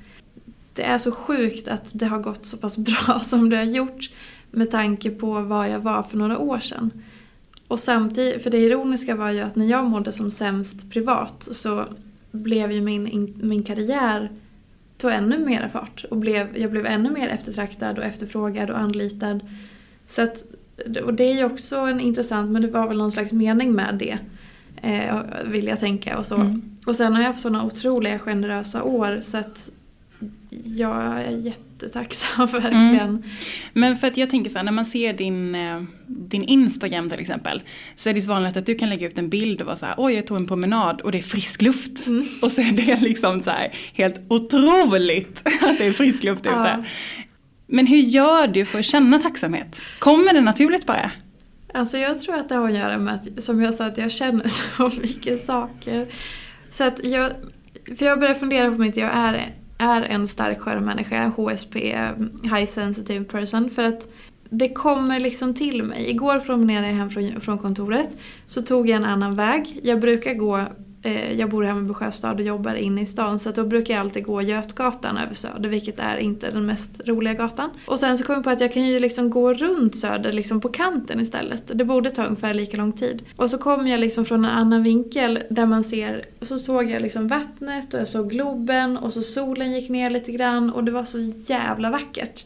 det är så sjukt att det har gått så pass bra som det har gjort med tanke på vad jag var för några år sedan. Och samtidigt, för det ironiska var ju att när jag mådde som sämst privat så blev ju min, min karriär tog ännu mer fart och blev, jag blev ännu mer eftertraktad och efterfrågad och anlitad. Så att, och det är ju också en intressant, men det var väl någon slags mening med det. Eh, vill jag tänka och så. Mm. Och sen har jag haft sådana otroliga generösa år så att jag är jättetacksam verkligen. Mm. Men för att jag tänker så här, när man ser din, eh, din Instagram till exempel så är det så vanligt att du kan lägga ut en bild och vara så här, oj jag tog en promenad och det är frisk luft. Mm. Och så är det liksom så här, helt otroligt att det är frisk luft ute. Ja. Men hur gör du för att känna tacksamhet? Kommer det naturligt bara? Alltså jag tror att det har att göra med att, som jag sa, att jag känner så mycket saker. Så att jag, för jag börjar fundera på mitt, jag är är en stark skärmmänniska, HSP, High Sensitive Person. För att det kommer liksom till mig. Igår promenerade jag hem från, från kontoret. Så tog jag en annan väg. Jag brukar gå Eh, jag bor hemma i Sjöstad och jobbar inne i stan så då brukar jag alltid gå Götgatan över Söder vilket är inte den mest roliga gatan. Och sen så kom jag på att jag kan ju liksom gå runt Söder liksom på kanten istället. Det borde ta ungefär lika lång tid. Och så kom jag liksom från en annan vinkel där man ser, så såg jag liksom vattnet och jag såg Globen och så solen gick ner lite grann och det var så jävla vackert.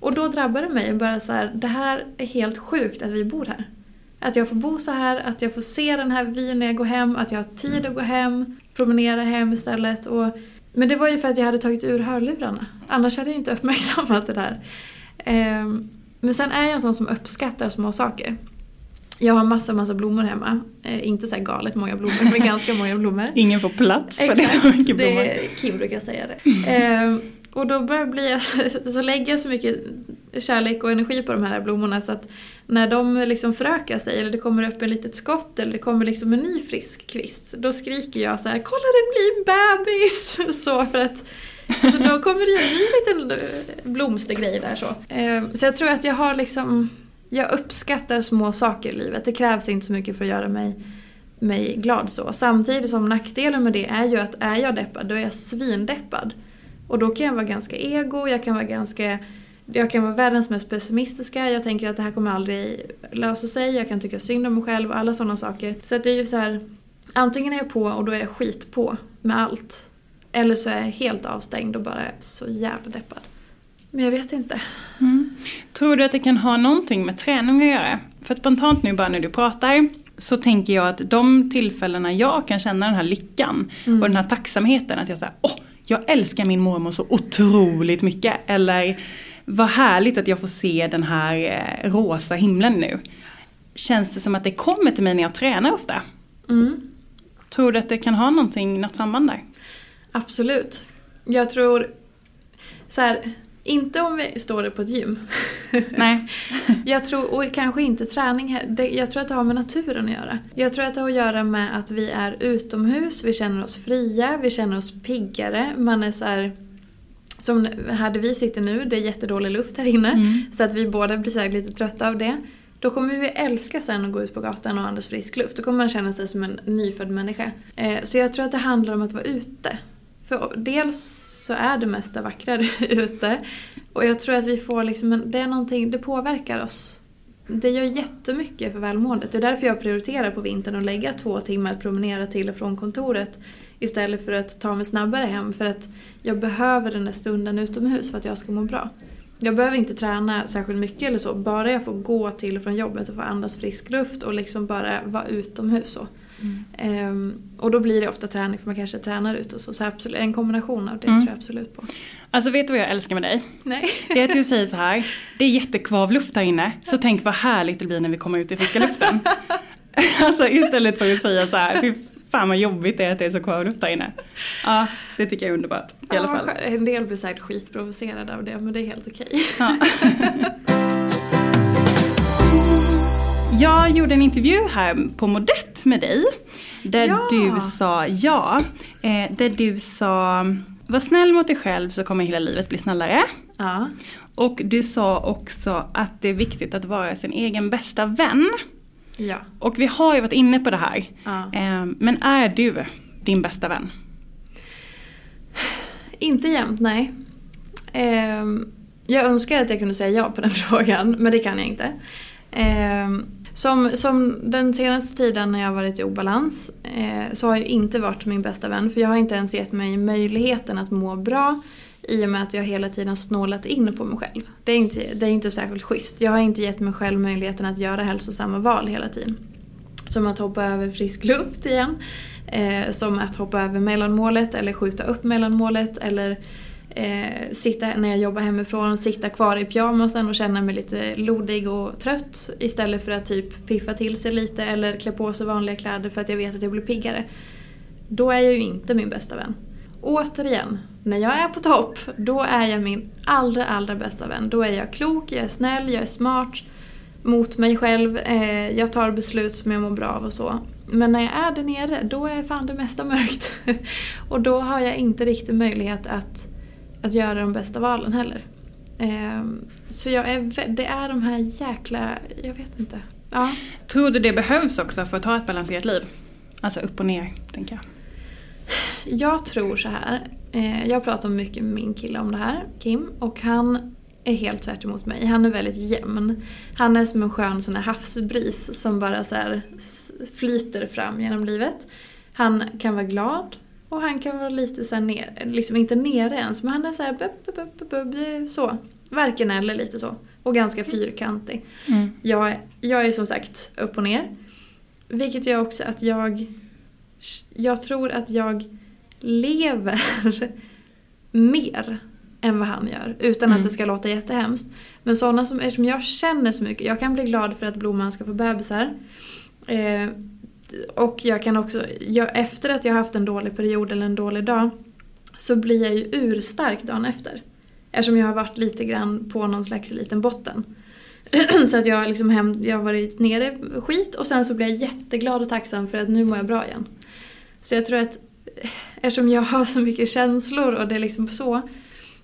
Och då drabbade det mig bara så här, det här är helt sjukt att vi bor här. Att jag får bo så här, att jag får se den här vyn när jag går hem, att jag har tid att gå hem, promenera hem istället. Och, men det var ju för att jag hade tagit ur hörlurarna. Annars hade jag inte uppmärksammat det där. Um, men sen är jag en sån som uppskattar små saker. Jag har massa, massa blommor hemma. Eh, inte så galet många blommor, men ganska många blommor. Ingen får plats för Exakt, det är så mycket blommor. Det, Kim brukar säga det. Eh, och då börjar bli, så lägger jag så mycket kärlek och energi på de här blommorna så att när de liksom förökar sig eller det kommer upp en litet skott eller det kommer liksom en ny frisk kvist då skriker jag så här “Kolla det blir en bebis!” så för att så då kommer det ju bli en liten eh, blomstergrej där så. Ehm, så jag tror att jag har liksom jag uppskattar små saker i livet. Det krävs inte så mycket för att göra mig, mig glad så. Samtidigt som nackdelen med det är ju att är jag deppad, då är jag svindeppad. Och då kan jag vara ganska ego, jag kan vara ganska jag kan vara världens mest pessimistiska, jag tänker att det här kommer aldrig lösa sig, jag kan tycka synd om mig själv och alla sådana saker. Så att det är ju så här, antingen är jag på och då är jag skit på med allt. Eller så är jag helt avstängd och bara så jävla deppad. Men jag vet inte. Mm. Tror du att det kan ha någonting med träning att göra? För spontant nu bara när du pratar så tänker jag att de tillfällena jag kan känna den här lyckan mm. och den här tacksamheten att jag säger åh, jag älskar min mormor så otroligt mycket. Eller vad härligt att jag får se den här eh, rosa himlen nu. Känns det som att det kommer till mig när jag tränar ofta? Mm. Tror du att det kan ha någonting, något samband där? Absolut. Jag tror så här, inte om vi står på ett gym. Nej. jag tror, och kanske inte träning här. Jag tror att det har med naturen att göra. Jag tror att det har att göra med att vi är utomhus, vi känner oss fria, vi känner oss piggare. Man är så här, som här där vi sitter nu, det är jättedålig luft här inne. Mm. Så att vi båda blir så lite trötta av det. Då kommer vi älska sen att gå ut på gatan och andas frisk luft. Då kommer man känna sig som en nyfödd människa. Eh, så jag tror att det handlar om att vara ute. För dels så är det mesta vackrare ute. Och jag tror att vi får liksom en, det är någonting, det påverkar oss. Det gör jättemycket för välmåendet. Det är därför jag prioriterar på vintern att lägga två timmar att promenera till och från kontoret istället för att ta mig snabbare hem. För att jag behöver den där stunden utomhus för att jag ska må bra. Jag behöver inte träna särskilt mycket eller så, bara jag får gå till och från jobbet och få andas frisk luft och liksom bara vara utomhus. Så. Mm. Um, och då blir det ofta träning för man kanske tränar ute och så. så absolut, en kombination av det mm. tror jag absolut på. Alltså vet du vad jag älskar med dig? Nej. Det är att du säger så här, det är jättekvav luft här inne, så tänk vad härligt det blir när vi kommer ut i friska luften. alltså istället för att säga så här, fy fan vad jobbigt det är att det är så luft här inne. Ja, det tycker jag är underbart i alla fall. En del blir säkert skitprovocerade av det, men det är helt okej. Ja. Jag gjorde en intervju här på Modett med dig. Där ja. du sa ja. Eh, där du sa var snäll mot dig själv så kommer hela livet bli snällare. Ja. Och du sa också att det är viktigt att vara sin egen bästa vän. Ja. Och vi har ju varit inne på det här. Ja. Eh, men är du din bästa vän? Inte jämt, nej. Eh, jag önskar att jag kunde säga ja på den frågan, men det kan jag inte. Eh, som, som den senaste tiden när jag har varit i obalans eh, så har jag inte varit min bästa vän för jag har inte ens gett mig möjligheten att må bra i och med att jag hela tiden snålat in på mig själv. Det är inte, det är inte särskilt schysst. Jag har inte gett mig själv möjligheten att göra hälsosamma val hela tiden. Som att hoppa över frisk luft igen. Eh, som att hoppa över mellanmålet eller skjuta upp mellanmålet eller eh, sitta när jag jobbar hemifrån, sitta kvar i pyjamasen och känna mig lite lodig och trött istället för att typ piffa till sig lite eller klä på sig vanliga kläder för att jag vet att jag blir piggare. Då är jag ju inte min bästa vän. Återigen, när jag är på topp, då är jag min allra, allra bästa vän. Då är jag klok, jag är snäll, jag är smart mot mig själv, eh, jag tar beslut som jag mår bra av och så. Men när jag är där nere, då är fan det mesta mörkt. och då har jag inte riktigt möjlighet att att göra de bästa valen heller. Eh, så jag är, det är de här jäkla, jag vet inte. Ja. Tror du det behövs också för att ha ett balanserat liv? Alltså upp och ner, tänker jag. Jag tror så här. Eh, jag pratar mycket med min kille om det här, Kim, och han är helt tvärt emot mig. Han är väldigt jämn. Han är som en skön sån här havsbris som bara så flyter fram genom livet. Han kan vara glad, och han kan vara lite så ner, liksom inte nere ens, men han är så här, bup, bup, bup, så. Varken eller lite så. Och ganska fyrkantig. Mm. Jag, jag är som sagt upp och ner. Vilket gör också att jag, jag tror att jag lever mer än vad han gör. Utan mm. att det ska låta jättehemskt. Men sådana som, eftersom jag känner så mycket, jag kan bli glad för att Blomman ska få bebisar. Eh, och jag kan också, jag, efter att jag haft en dålig period eller en dålig dag så blir jag ju urstark dagen efter. Eftersom jag har varit lite grann på någon slags liten botten. så att jag, liksom hem, jag har varit nere skit och sen så blir jag jätteglad och tacksam för att nu mår jag bra igen. Så jag tror att eftersom jag har så mycket känslor och det är liksom så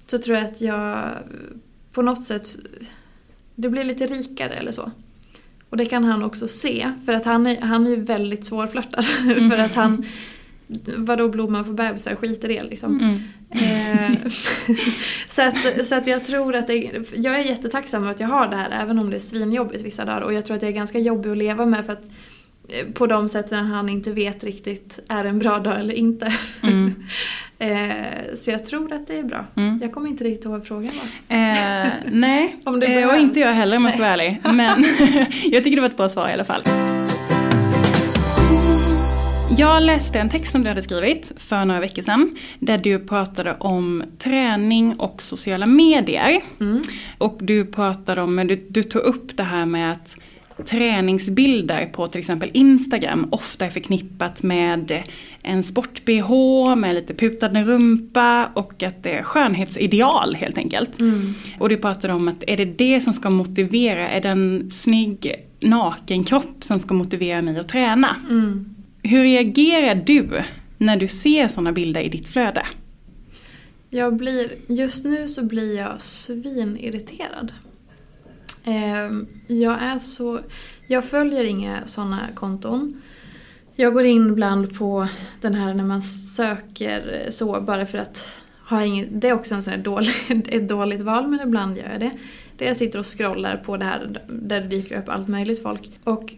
så tror jag att jag på något sätt det blir lite rikare eller så. Och det kan han också se för att han är, han är ju väldigt svårflörtad. Mm. för att han Vadå blomman för bebisar, skiter det liksom. Mm. Eh, så, att, så att jag tror att det, jag är jättetacksam att jag har det här även om det är svinjobbigt vissa dagar och jag tror att det är ganska jobbigt att leva med för att på de sätten han inte vet riktigt är en bra dag eller inte. Mm. eh, så jag tror att det är bra. Mm. Jag kommer inte riktigt ihåg frågan va? Eh, nej, om det eh, och inte jag heller om jag ska vara ärlig. Men jag tycker det var ett bra svar i alla fall. Jag läste en text som du hade skrivit för några veckor sedan. Där du pratade om träning och sociala medier. Mm. Och du pratade om, du, du tog upp det här med att träningsbilder på till exempel Instagram ofta är förknippat med en sport-bh med lite putad rumpa och att det är skönhetsideal helt enkelt. Mm. Och du pratade om att är det det som ska motivera, är det en snygg naken kropp som ska motivera mig att träna? Mm. Hur reagerar du när du ser sådana bilder i ditt flöde? Jag blir, just nu så blir jag svinirriterad. Ehm, jag är så, jag följer inga sådana konton. Jag går in ibland på den här när man söker så bara för att ha inget, det är också en sån här dålig, ett dåligt val men ibland gör jag det. Där jag sitter och scrollar på det här där det dyker upp allt möjligt folk. Och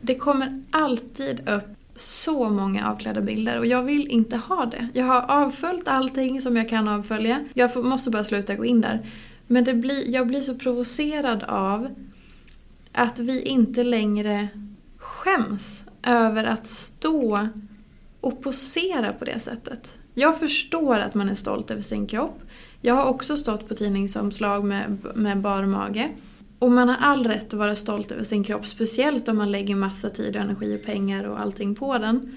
det kommer alltid upp så många avklädda bilder och jag vill inte ha det. Jag har avföljt allting som jag kan avfölja. Jag måste bara sluta gå in där. Men det blir, jag blir så provocerad av att vi inte längre skäms över att stå och posera på det sättet. Jag förstår att man är stolt över sin kropp. Jag har också stått på tidningsomslag med, med bar mage. Och man har all rätt att vara stolt över sin kropp, speciellt om man lägger massa tid och energi och pengar och allting på den.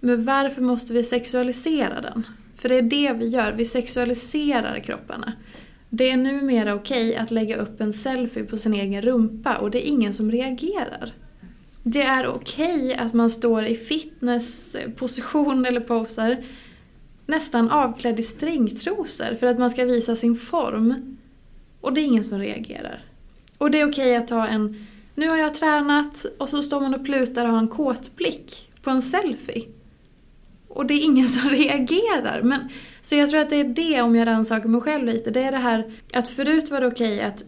Men varför måste vi sexualisera den? För det är det vi gör, vi sexualiserar kropparna. Det är numera okej att lägga upp en selfie på sin egen rumpa och det är ingen som reagerar. Det är okej att man står i fitnessposition eller poser nästan avklädd i stringtrosor för att man ska visa sin form. Och det är ingen som reagerar. Och det är okej att ta en, nu har jag tränat och så står man och plutar och har en kåtblick på en selfie. Och det är ingen som reagerar. Men, så jag tror att det är det, om jag rannsakar mig själv lite, det är det här att förut var det okej att,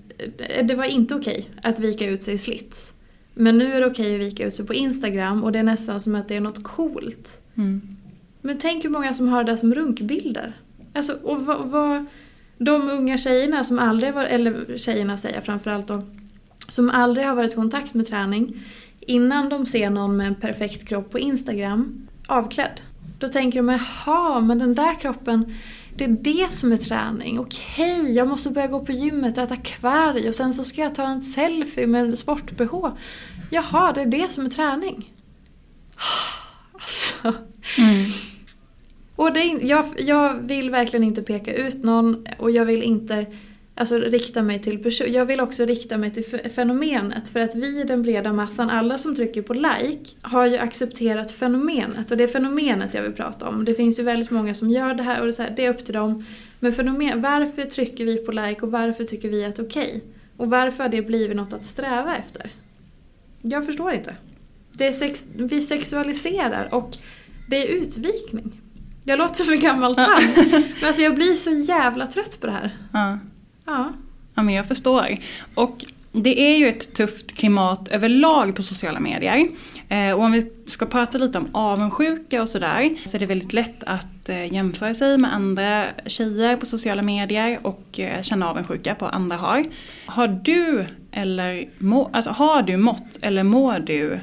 det var inte okej att vika ut sig i slits. Men nu är det okej att vika ut sig på Instagram och det är nästan som att det är något coolt. Mm. Men tänk hur många som har det där som runkbilder. Alltså, och vad, vad de unga tjejerna som aldrig var, eller tjejerna säger jag framförallt då, som aldrig har varit i kontakt med träning innan de ser någon med en perfekt kropp på Instagram avklädd. Då tänker de, jaha, men den där kroppen, det är det som är träning. Okej, jag måste börja gå på gymmet och äta kvarg och sen så ska jag ta en selfie med en sport-bh. Jaha, det är det som är träning. Alltså. Mm. Och det, jag, jag vill verkligen inte peka ut någon och jag vill inte alltså, rikta mig till person. Jag vill också rikta mig till fenomenet för att vi den breda massan, alla som trycker på like, har ju accepterat fenomenet och det är fenomenet jag vill prata om. Det finns ju väldigt många som gör det här och det är, här, det är upp till dem. Men fenomen, varför trycker vi på like och varför tycker vi att det är okej? Okay? Och varför har det blivit något att sträva efter? Jag förstår inte. Det är sex, vi sexualiserar och det är utvikning. Jag låter som en gammal tant. men alltså jag blir så jävla trött på det här. Ja. Ja. Ja men jag förstår. Och det är ju ett tufft klimat överlag på sociala medier. Eh, och om vi ska prata lite om avundsjuka och sådär så är det väldigt lätt att eh, jämföra sig med andra tjejer på sociala medier och eh, känna avundsjuka på vad andra har. Har du eller må, alltså har du mått eller mår du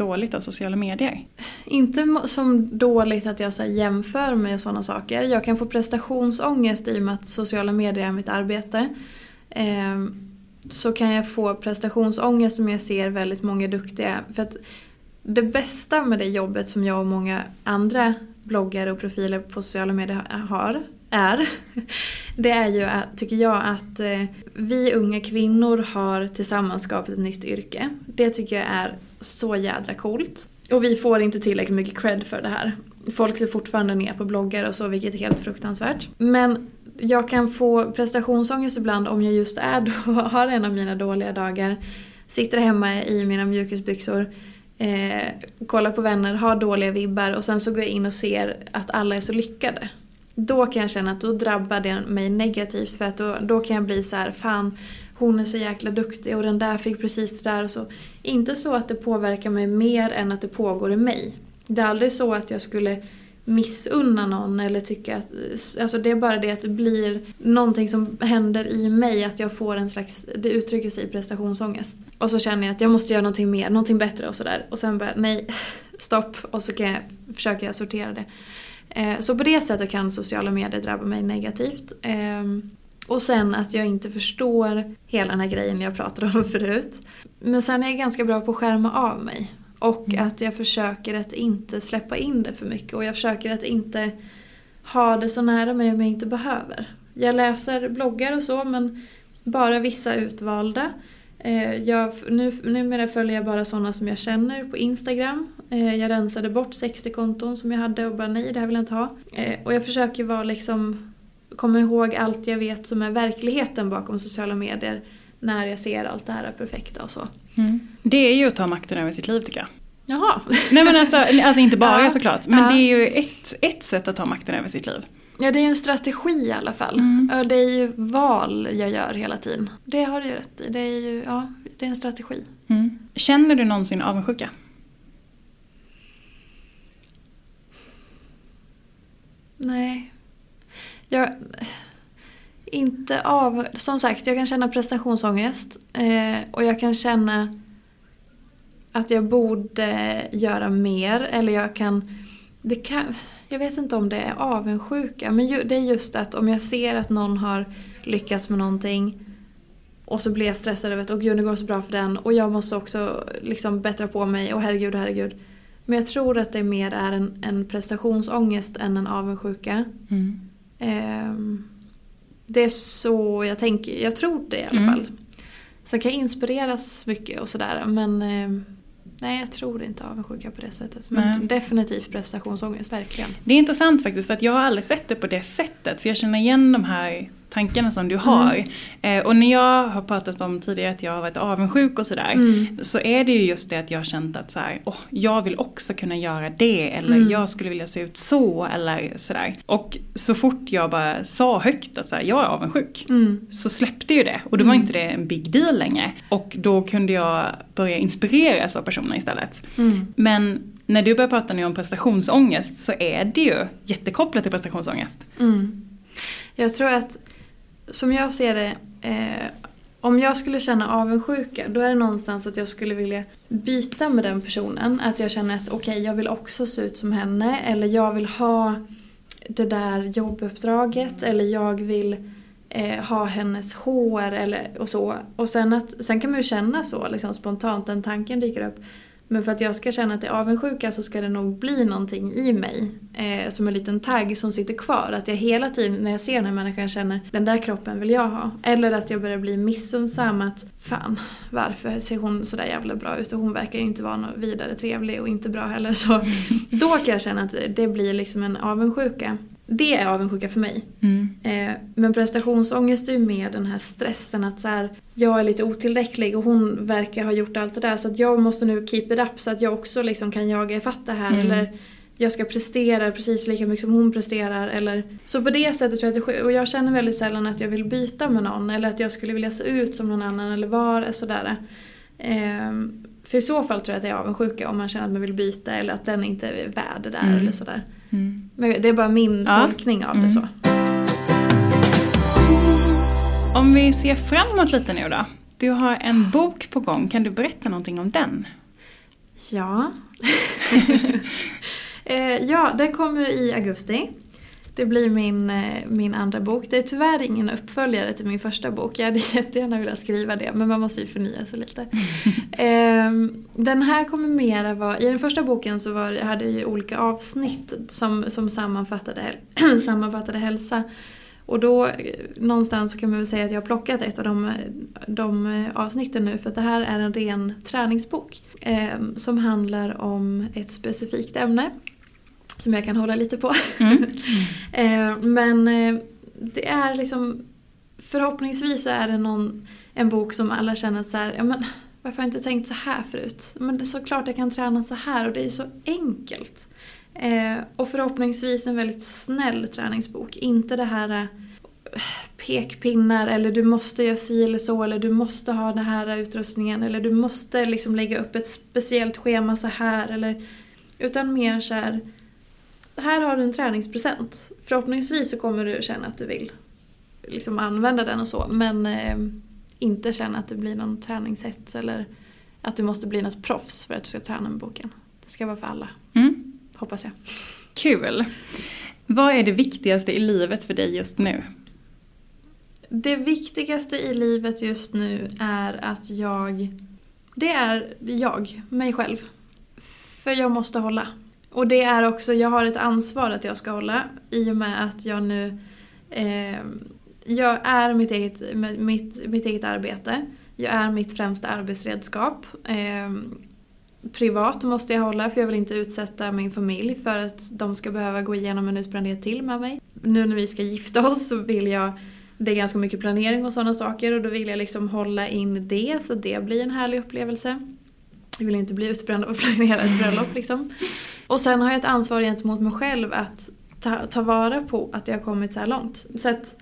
dåligt av sociala medier? Inte som dåligt att jag så jämför med sådana saker. Jag kan få prestationsångest i och med att sociala medier är mitt arbete. Eh, så kan jag få prestationsångest som jag ser väldigt många duktiga. För att det bästa med det jobbet som jag och många andra bloggare och profiler på sociala medier har är, det är ju, att, tycker jag, att eh, vi unga kvinnor har tillsammans skapat ett nytt yrke. Det tycker jag är så jädra coolt. Och vi får inte tillräckligt mycket cred för det här. Folk ser fortfarande ner på bloggar och så, vilket är helt fruktansvärt. Men jag kan få prestationsångest ibland om jag just är då, har en av mina dåliga dagar. Sitter hemma i mina mjukisbyxor, eh, kollar på vänner, har dåliga vibbar och sen så går jag in och ser att alla är så lyckade. Då kan jag känna att då drabbar det mig negativt för att då, då kan jag bli så här, fan hon är så jäkla duktig och den där fick precis det där och så. Inte så att det påverkar mig mer än att det pågår i mig. Det är aldrig så att jag skulle missunna någon eller tycka att... Alltså det är bara det att det blir någonting som händer i mig, att jag får en slags... Det uttrycker sig i prestationsångest. Och så känner jag att jag måste göra någonting mer, någonting bättre och sådär. Och sen bara, nej, stopp. Och så kan jag, försöker jag sortera det. Eh, så på det sättet kan sociala medier drabba mig negativt. Ehm, och sen att jag inte förstår hela den här grejen jag pratade om förut. Men sen är jag ganska bra på att skärma av mig. Och mm. att jag försöker att inte släppa in det för mycket. Och jag försöker att inte ha det så nära mig om jag inte behöver. Jag läser bloggar och så men bara vissa utvalda. Eh, jag, nu, numera följer jag bara sådana som jag känner på Instagram. Eh, jag rensade bort 60 konton som jag hade och bara nej, det här vill jag inte ha. Eh, och jag försöker vara liksom, komma ihåg allt jag vet som är verkligheten bakom sociala medier när jag ser allt det här perfekta och så. Mm. Det är ju att ta makten över sitt liv tycker jag. Jaha. Nej men alltså, alltså inte bara ja. såklart, men ja. det är ju ett, ett sätt att ta makten över sitt liv. Ja, det är ju en strategi i alla fall. Mm. Det är ju val jag gör hela tiden. Det har du ju rätt i. Det är ju ja, det är en strategi. Mm. Känner du någonsin avundsjuka? Nej. Jag... Inte av... Som sagt, jag kan känna prestationsångest. Eh, och jag kan känna att jag borde göra mer. Eller jag kan... Det kan jag vet inte om det är avundsjuka, men det är just att om jag ser att någon har lyckats med någonting och så blir jag stressad över att åh gud det går så bra för den och jag måste också liksom bättra på mig och herregud, herregud. Men jag tror att det mer är en, en prestationsångest än en avundsjuka. Mm. Um, det är så jag tänker, jag tror det i alla mm. fall. Sen kan jag inspireras mycket och sådär men um, Nej, jag tror inte avundsjuka på det sättet. Men Nej. definitivt prestationsångest, verkligen. Det är intressant faktiskt för att jag har aldrig sett det på det sättet. För jag känner igen de här tankarna som du har. Mm. Eh, och när jag har pratat om tidigare att jag har varit avundsjuk och sådär. Mm. Så är det ju just det att jag har känt att så här, oh, jag vill också kunna göra det. Eller mm. jag skulle vilja se ut så. Eller sådär. Och så fort jag bara sa högt att så här, jag är avundsjuk. Mm. Så släppte ju det. Och då var mm. inte det en big deal längre. Och då kunde jag börja inspireras av personer istället. Mm. Men när du börjar prata nu om prestationsångest så är det ju jättekopplat till prestationsångest. Jag tror att som jag ser det, eh, om jag skulle känna avundsjuka då är det någonstans att jag skulle vilja byta med den personen. Att jag känner att okej, okay, jag vill också se ut som henne eller jag vill ha det där jobbuppdraget eller jag vill eh, ha hennes hår eller och så. Och sen, att, sen kan man ju känna så liksom spontant, den tanken dyker upp. Men för att jag ska känna att det är avundsjuka så ska det nog bli någonting i mig. Eh, som en liten tagg som sitter kvar. Att jag hela tiden när jag ser den här människan känner den där kroppen vill jag ha. Eller att jag börjar bli missunnsam att fan varför ser hon sådär jävla bra ut och hon verkar ju inte vara något vidare trevlig och inte bra heller. Så då kan jag känna att det blir liksom en avundsjuka. Det är avundsjuka för mig. Mm. Eh, men prestationsångest är ju mer den här stressen att så här, jag är lite otillräcklig och hon verkar ha gjort allt det där så att jag måste nu keep it up så att jag också liksom kan jaga ifatt det här. Mm. Eller jag ska prestera precis lika mycket som hon presterar. Eller, så på det sättet tror jag att det Och jag känner väldigt sällan att jag vill byta med någon eller att jag skulle vilja se ut som någon annan eller vara sådär. Eh, för i så fall tror jag att det är avundsjuka om man känner att man vill byta eller att den inte är värd det där mm. eller sådär. Mm. Men det är bara min ja. tolkning av mm. det så. Om vi ser framåt lite nu då. Du har en bok på gång, kan du berätta någonting om den? Ja. Eh, ja, den kommer i augusti. Det blir min, eh, min andra bok. Det är tyvärr ingen uppföljare till min första bok. Jag hade jättegärna velat skriva det men man måste ju förnya sig lite. Ehm, den här kommer mera vara, i den första boken så var, jag hade jag olika avsnitt som, som sammanfattade, sammanfattade hälsa. Och då eh, någonstans kan man väl säga att jag har plockat ett av de, de eh, avsnitten nu för det här är en ren träningsbok. Eh, som handlar om ett specifikt ämne. Som jag kan hålla lite på. Mm. eh, men eh, det är liksom Förhoppningsvis är det någon, en bok som alla känner att så här, ja men varför har jag inte tänkt så här förut? Men såklart jag kan träna så här och det är så enkelt. Eh, och förhoppningsvis en väldigt snäll träningsbok. Inte det här eh, pekpinnar eller du måste göra si eller så eller du måste ha den här utrustningen eller du måste liksom lägga upp ett speciellt schema så här eller utan mer så här här har du en träningspresent. Förhoppningsvis så kommer du känna att du vill liksom använda den och så men eh, inte känna att det blir någon träningshets eller att du måste bli något proffs för att du ska träna med boken. Det ska vara för alla. Mm. Hoppas jag. Kul. Vad är det viktigaste i livet för dig just nu? Det viktigaste i livet just nu är att jag... Det är jag, mig själv. För jag måste hålla. Och det är också, jag har ett ansvar att jag ska hålla i och med att jag nu... Eh, jag är mitt eget, mitt, mitt eget arbete. Jag är mitt främsta arbetsredskap. Eh, privat måste jag hålla för jag vill inte utsätta min familj för att de ska behöva gå igenom en utbrändhet till med mig. Nu när vi ska gifta oss så vill jag det är ganska mycket planering och sådana saker och då vill jag liksom hålla in det så att det blir en härlig upplevelse. Jag vill inte bli utbränd av att planera ett bröllop liksom. Och sen har jag ett ansvar gentemot mig själv att ta, ta vara på att jag har kommit så här långt. Så att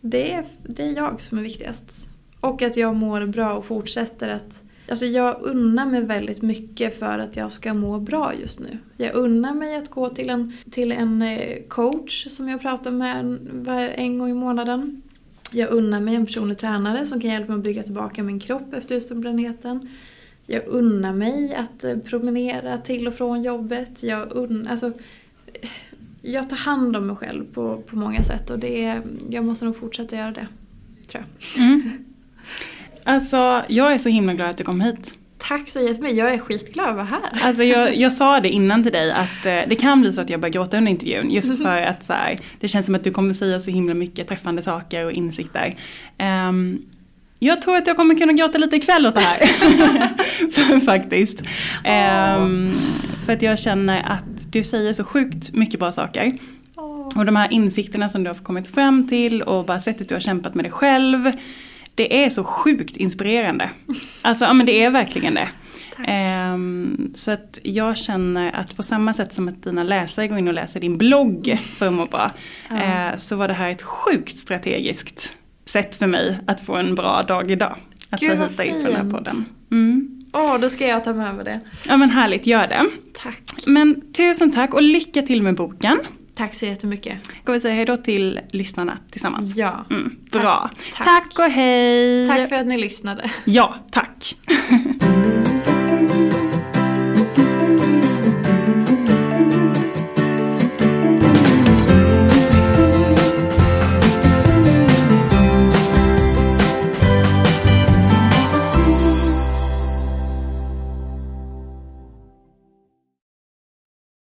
det är, det är jag som är viktigast. Och att jag mår bra och fortsätter att Alltså jag unnar mig väldigt mycket för att jag ska må bra just nu. Jag unnar mig att gå till en, till en eh, coach som jag pratar med en, en gång i månaden. Jag unnar mig en personlig tränare som kan hjälpa mig att bygga tillbaka min kropp efter utbrändheten. Jag unnar mig att eh, promenera till och från jobbet. Jag, unn, alltså, jag tar hand om mig själv på, på många sätt och det är, jag måste nog fortsätta göra det. Tror jag. Mm. Alltså jag är så himla glad att du kom hit. Tack så jättemycket, jag är skitglad att vara här. Alltså jag, jag sa det innan till dig att eh, det kan bli så att jag börjar gråta under intervjun just för att så här, det känns som att du kommer säga så himla mycket träffande saker och insikter. Um, jag tror att jag kommer kunna gråta lite ikväll åt det här. Faktiskt. Oh. Um, för att jag känner att du säger så sjukt mycket bra saker. Oh. Och de här insikterna som du har kommit fram till och bara sättet du har kämpat med dig själv det är så sjukt inspirerande. Alltså ja men det är verkligen det. Um, så att jag känner att på samma sätt som att dina läsare går in och läser din blogg för att må bra. uh, så var det här ett sjukt strategiskt sätt för mig att få en bra dag idag. Att Gud, ta hit dig för den här podden. Mm. Åh, oh, då ska jag ta med mig det. Ja men härligt, gör det. Tack. Men tusen tack och lycka till med boken. Tack så jättemycket. Ska vi säga hejdå till lyssnarna tillsammans? Ja. Mm, bra. Tack. tack och hej. Tack för att ni lyssnade. Ja, tack.